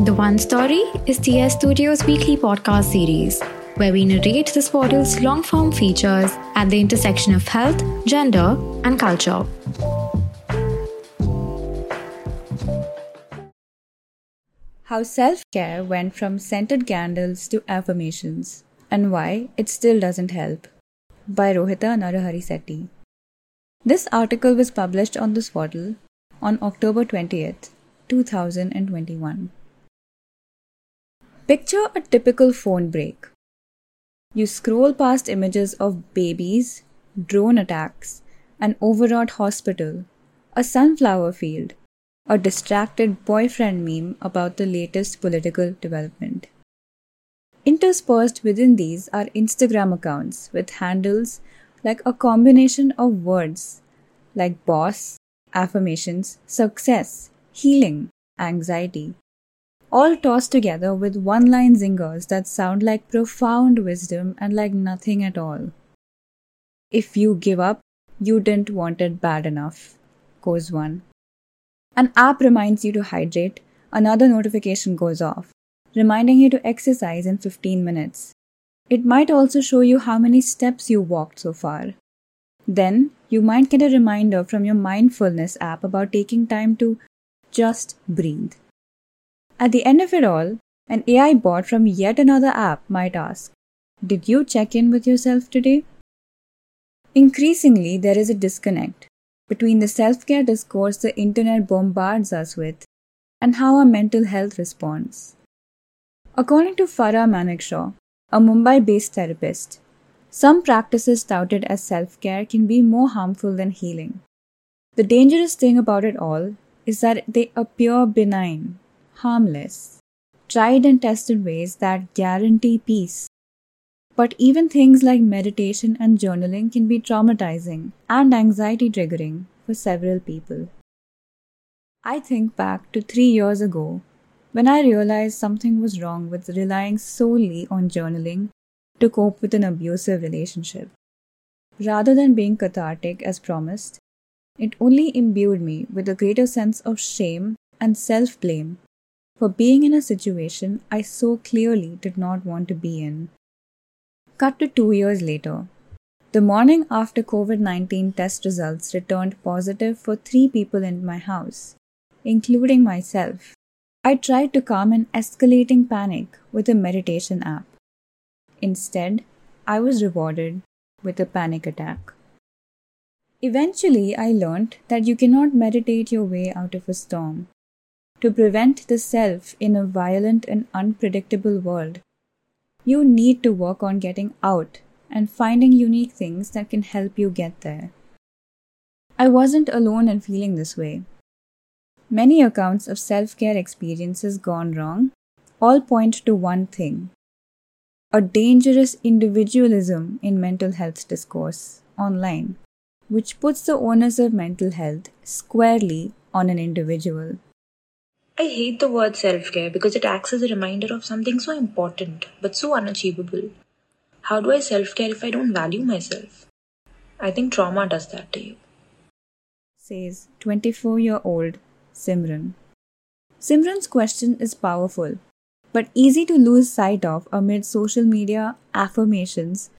The One Story is TS Studios' weekly podcast series where we narrate this portal's long form features at the intersection of health, gender, and culture. How self care went from scented candles to affirmations, and why it still doesn't help. By Rohitha Naraharisetty. This article was published on the Swaddle on October 20th, 2021. Picture a typical phone break. You scroll past images of babies, drone attacks, an overwrought hospital, a sunflower field, a distracted boyfriend meme about the latest political development. Interspersed within these are Instagram accounts with handles like a combination of words like boss, affirmations, success, healing, anxiety, all tossed together with one line zingers that sound like profound wisdom and like nothing at all. If you give up, you didn't want it bad enough, goes one. An app reminds you to hydrate, another notification goes off, reminding you to exercise in 15 minutes. It might also show you how many steps you walked so far. Then, you might get a reminder from your mindfulness app about taking time to just breathe. At the end of it all, an AI bot from yet another app might ask, Did you check in with yourself today? Increasingly, there is a disconnect between the self care discourse the internet bombards us with and how our mental health responds. According to Farah Manekshaw, a Mumbai based therapist, some practices touted as self care can be more harmful than healing. The dangerous thing about it all is that they appear benign, harmless, tried and tested ways that guarantee peace but even things like meditation and journaling can be traumatizing and anxiety triggering for several people. I think back to three years ago when I realized something was wrong with relying solely on journaling to cope with an abusive relationship. Rather than being cathartic as promised, it only imbued me with a greater sense of shame and self blame for being in a situation I so clearly did not want to be in. Cut to two years later. The morning after COVID 19 test results returned positive for three people in my house, including myself. I tried to calm an escalating panic with a meditation app. Instead, I was rewarded with a panic attack. Eventually, I learned that you cannot meditate your way out of a storm. To prevent the self in a violent and unpredictable world, you need to work on getting out and finding unique things that can help you get there. I wasn't alone in feeling this way. Many accounts of self care experiences gone wrong all point to one thing a dangerous individualism in mental health discourse online, which puts the onus of mental health squarely on an individual. I hate the word self care because it acts as a reminder of something so important but so unachievable. How do I self care if I don't value myself? I think trauma does that to you. Says 24 year old Simran. Simran's question is powerful, but easy to lose sight of amid social media affirmations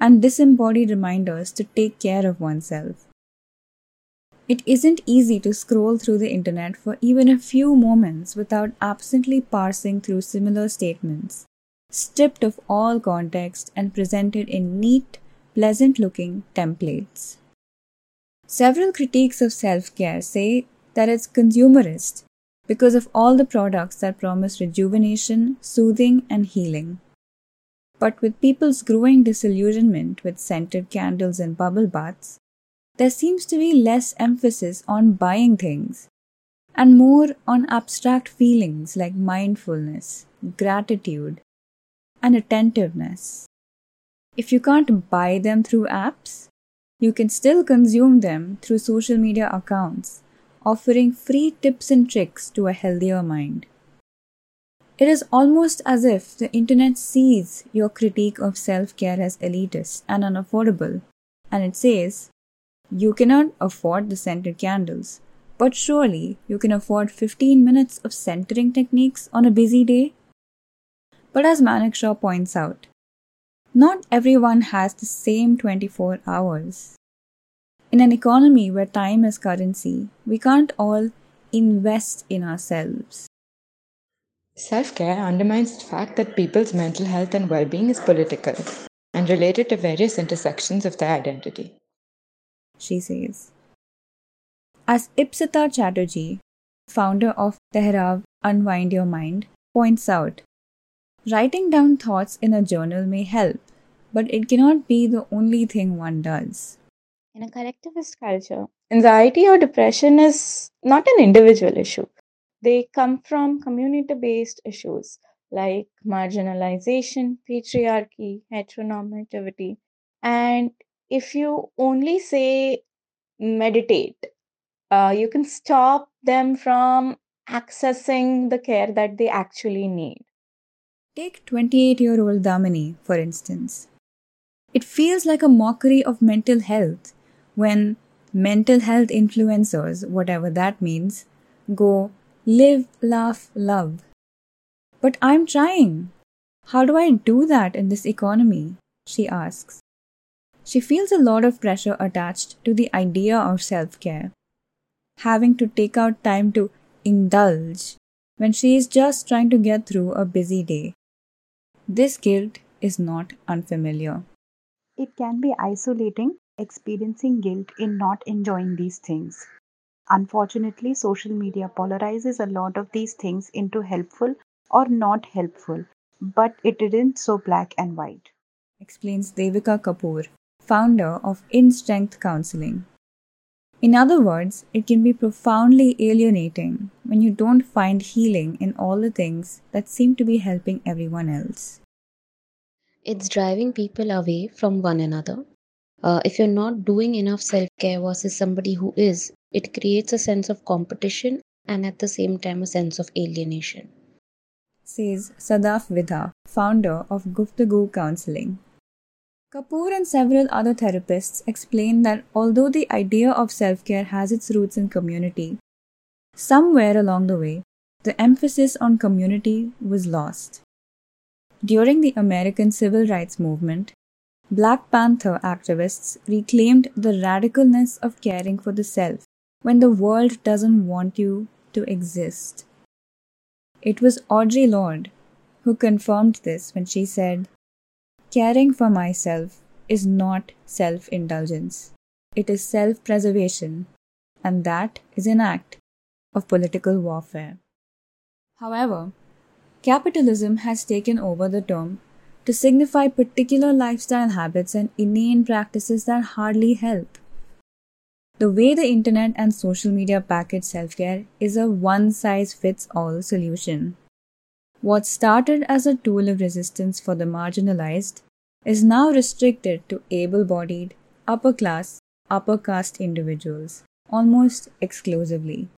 and disembodied reminders to take care of oneself. It isn't easy to scroll through the internet for even a few moments without absently parsing through similar statements, stripped of all context and presented in neat, pleasant looking templates. Several critiques of self care say that it's consumerist because of all the products that promise rejuvenation, soothing, and healing. But with people's growing disillusionment with scented candles and bubble baths, there seems to be less emphasis on buying things and more on abstract feelings like mindfulness, gratitude, and attentiveness. If you can't buy them through apps, you can still consume them through social media accounts, offering free tips and tricks to a healthier mind. It is almost as if the internet sees your critique of self care as elitist and unaffordable, and it says, you cannot afford the scented candles. But surely you can afford 15 minutes of centering techniques on a busy day? But as Manekshaw points out, not everyone has the same 24 hours. In an economy where time is currency, we can't all invest in ourselves. Self care undermines the fact that people's mental health and well being is political and related to various intersections of their identity. She says. As Ipsita Chatterjee, founder of Tehrav Unwind Your Mind, points out, writing down thoughts in a journal may help, but it cannot be the only thing one does. In a collectivist culture, anxiety or depression is not an individual issue. They come from community based issues like marginalization, patriarchy, heteronormativity. And if you only say meditate, uh, you can stop them from accessing the care that they actually need. Take 28 year old Damini, for instance. It feels like a mockery of mental health when mental health influencers, whatever that means, go live, laugh, love. But I'm trying. How do I do that in this economy? She asks. She feels a lot of pressure attached to the idea of self care, having to take out time to indulge when she is just trying to get through a busy day. This guilt is not unfamiliar. It can be isolating, experiencing guilt in not enjoying these things. Unfortunately, social media polarizes a lot of these things into helpful or not helpful, but it isn't so black and white. Explains Devika Kapoor, founder of In Strength Counseling. In other words, it can be profoundly alienating when you don't find healing in all the things that seem to be helping everyone else. It's driving people away from one another. Uh, if you're not doing enough self care versus somebody who is, it creates a sense of competition and at the same time a sense of alienation. Says Sadaf Vidha, founder of Guftagu Counseling. Kapoor and several other therapists explain that although the idea of self care has its roots in community, somewhere along the way, the emphasis on community was lost. During the American Civil Rights Movement, Black Panther activists reclaimed the radicalness of caring for the self when the world doesn't want you to exist. It was Audre Lorde who confirmed this when she said, Caring for myself is not self indulgence, it is self preservation, and that is an act of political warfare. However, capitalism has taken over the term to signify particular lifestyle habits and inane practices that hardly help. The way the internet and social media package self care is a one size fits all solution. What started as a tool of resistance for the marginalized is now restricted to able bodied, upper class, upper caste individuals, almost exclusively.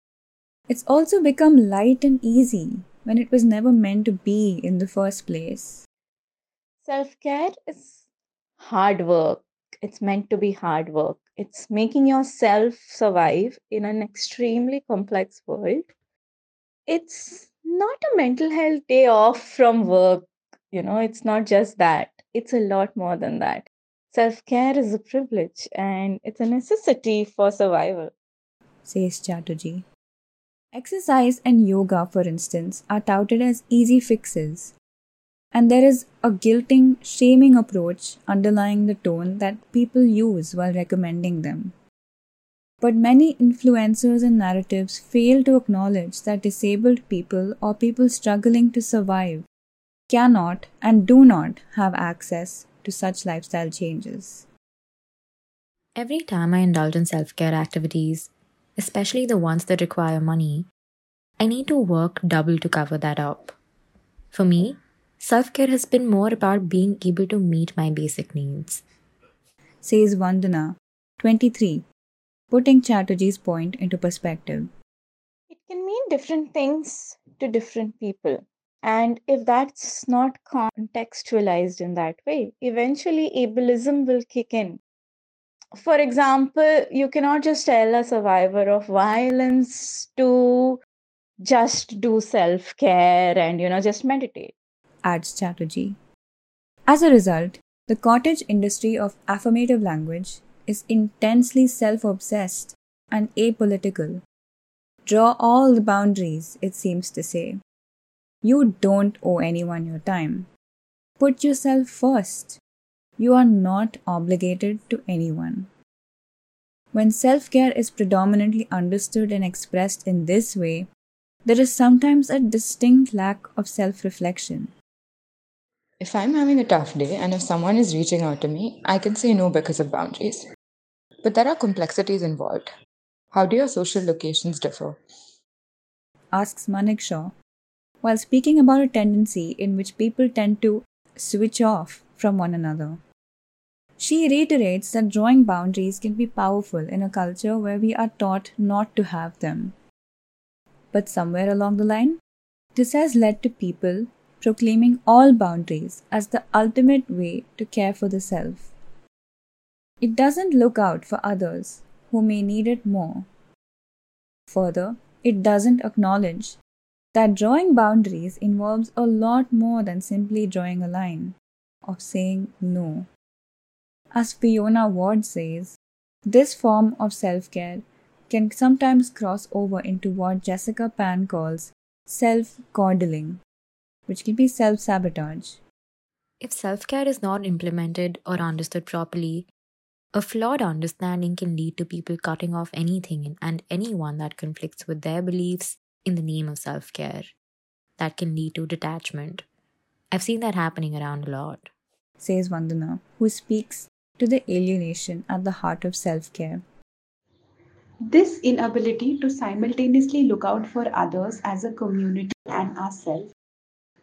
It's also become light and easy when it was never meant to be in the first place. Self care is hard work. It's meant to be hard work. It's making yourself survive in an extremely complex world. It's not a mental health day off from work. You know, it's not just that, it's a lot more than that. Self care is a privilege and it's a necessity for survival, says Chatterjee. Exercise and yoga, for instance, are touted as easy fixes. And there is a guilting, shaming approach underlying the tone that people use while recommending them. But many influencers and narratives fail to acknowledge that disabled people or people struggling to survive cannot and do not have access to such lifestyle changes. Every time I indulge in self care activities, especially the ones that require money, I need to work double to cover that up. For me, self care has been more about being able to meet my basic needs. Says Vandana, 23, putting Chatterjee's point into perspective. It can mean different things to different people. And if that's not contextualized in that way, eventually ableism will kick in. for example, you cannot just tell a survivor of violence to just do self care and, you know, just meditate. Adds Chatterjee. As a result, the cottage industry of affirmative language is intensely self obsessed and apolitical. Draw all the boundaries, it seems to say. You don't owe anyone your time. Put yourself first. You are not obligated to anyone. When self care is predominantly understood and expressed in this way, there is sometimes a distinct lack of self reflection. If I'm having a tough day and if someone is reaching out to me, I can say no because of boundaries. But there are complexities involved. How do your social locations differ? Asks Manekshaw, while speaking about a tendency in which people tend to switch off from one another. She reiterates that drawing boundaries can be powerful in a culture where we are taught not to have them. But somewhere along the line, this has led to people proclaiming all boundaries as the ultimate way to care for the self. It doesn't look out for others who may need it more. Further, it doesn't acknowledge that drawing boundaries involves a lot more than simply drawing a line, of saying no. As Fiona Ward says, this form of self care can sometimes cross over into what Jessica Pan calls self coddling, which can be self sabotage. If self care is not implemented or understood properly, a flawed understanding can lead to people cutting off anything and anyone that conflicts with their beliefs in the name of self care. That can lead to detachment. I've seen that happening around a lot. Says Vandana, who speaks to the alienation at the heart of self care. This inability to simultaneously look out for others as a community and ourselves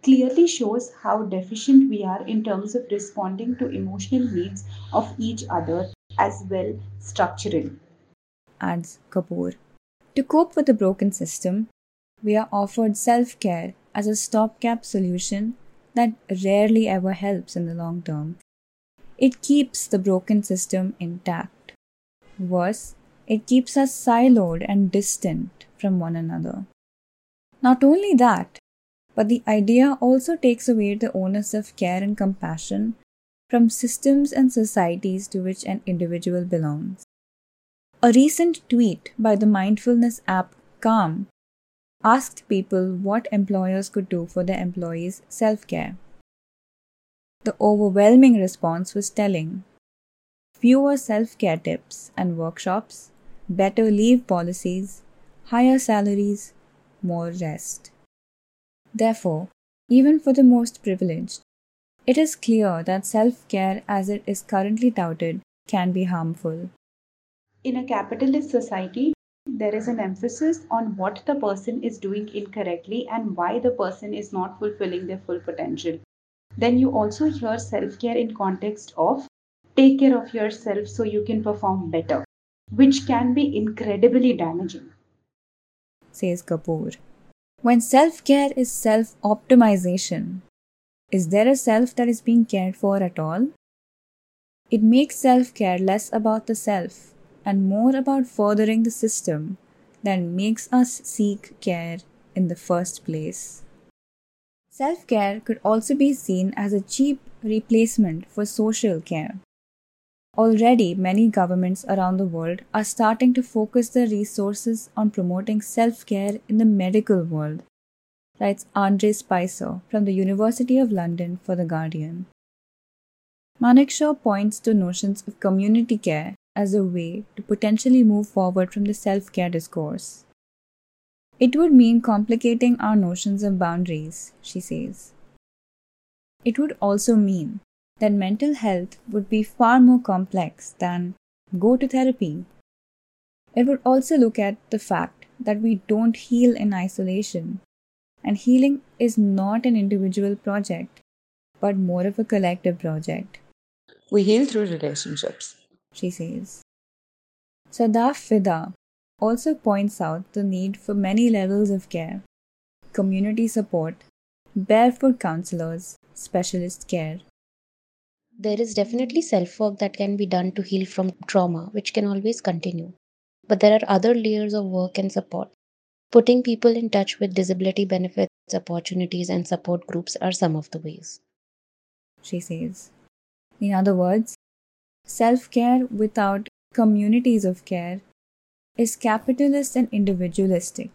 clearly shows how deficient we are in terms of responding to emotional needs of each other as well structurally. Adds Kapoor. To cope with the broken system, we are offered self care as a stopgap solution that rarely ever helps in the long term. It keeps the broken system intact. Worse, it keeps us siloed and distant from one another. Not only that, but the idea also takes away the onus of care and compassion from systems and societies to which an individual belongs. A recent tweet by the mindfulness app Calm asked people what employers could do for their employees' self care. The overwhelming response was telling fewer self care tips and workshops, better leave policies, higher salaries, more rest. Therefore, even for the most privileged, it is clear that self care as it is currently touted can be harmful. In a capitalist society, there is an emphasis on what the person is doing incorrectly and why the person is not fulfilling their full potential. Then you also hear self care in context of take care of yourself so you can perform better, which can be incredibly damaging. Says Kapoor. When self care is self optimization, is there a self that is being cared for at all? It makes self care less about the self and more about furthering the system that makes us seek care in the first place. Self care could also be seen as a cheap replacement for social care. Already, many governments around the world are starting to focus their resources on promoting self care in the medical world, writes Andre Spicer from the University of London for The Guardian. Manekshaw points to notions of community care as a way to potentially move forward from the self care discourse. It would mean complicating our notions of boundaries, she says. It would also mean that mental health would be far more complex than go to therapy. It would also look at the fact that we don't heal in isolation, and healing is not an individual project, but more of a collective project. We heal through relationships she says. Sadaf Vidha also points out the need for many levels of care community support, barefoot counselors, specialist care. There is definitely self work that can be done to heal from trauma, which can always continue. But there are other layers of work and support. Putting people in touch with disability benefits, opportunities, and support groups are some of the ways. She says. In other words, self care without communities of care is capitalist and individualistic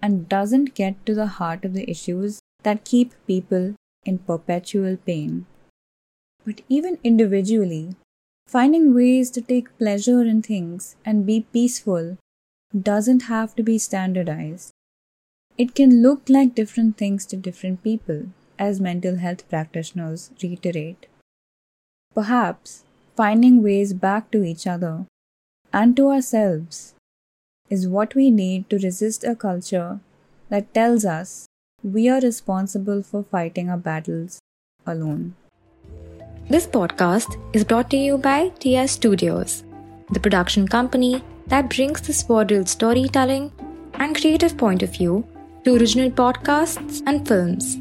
and doesn't get to the heart of the issues that keep people in perpetual pain. But even individually, finding ways to take pleasure in things and be peaceful doesn't have to be standardized. It can look like different things to different people, as mental health practitioners reiterate. Perhaps finding ways back to each other and to ourselves is what we need to resist a culture that tells us we are responsible for fighting our battles alone. This podcast is brought to you by TS Studios, the production company that brings the Swaddle's storytelling and creative point of view to original podcasts and films.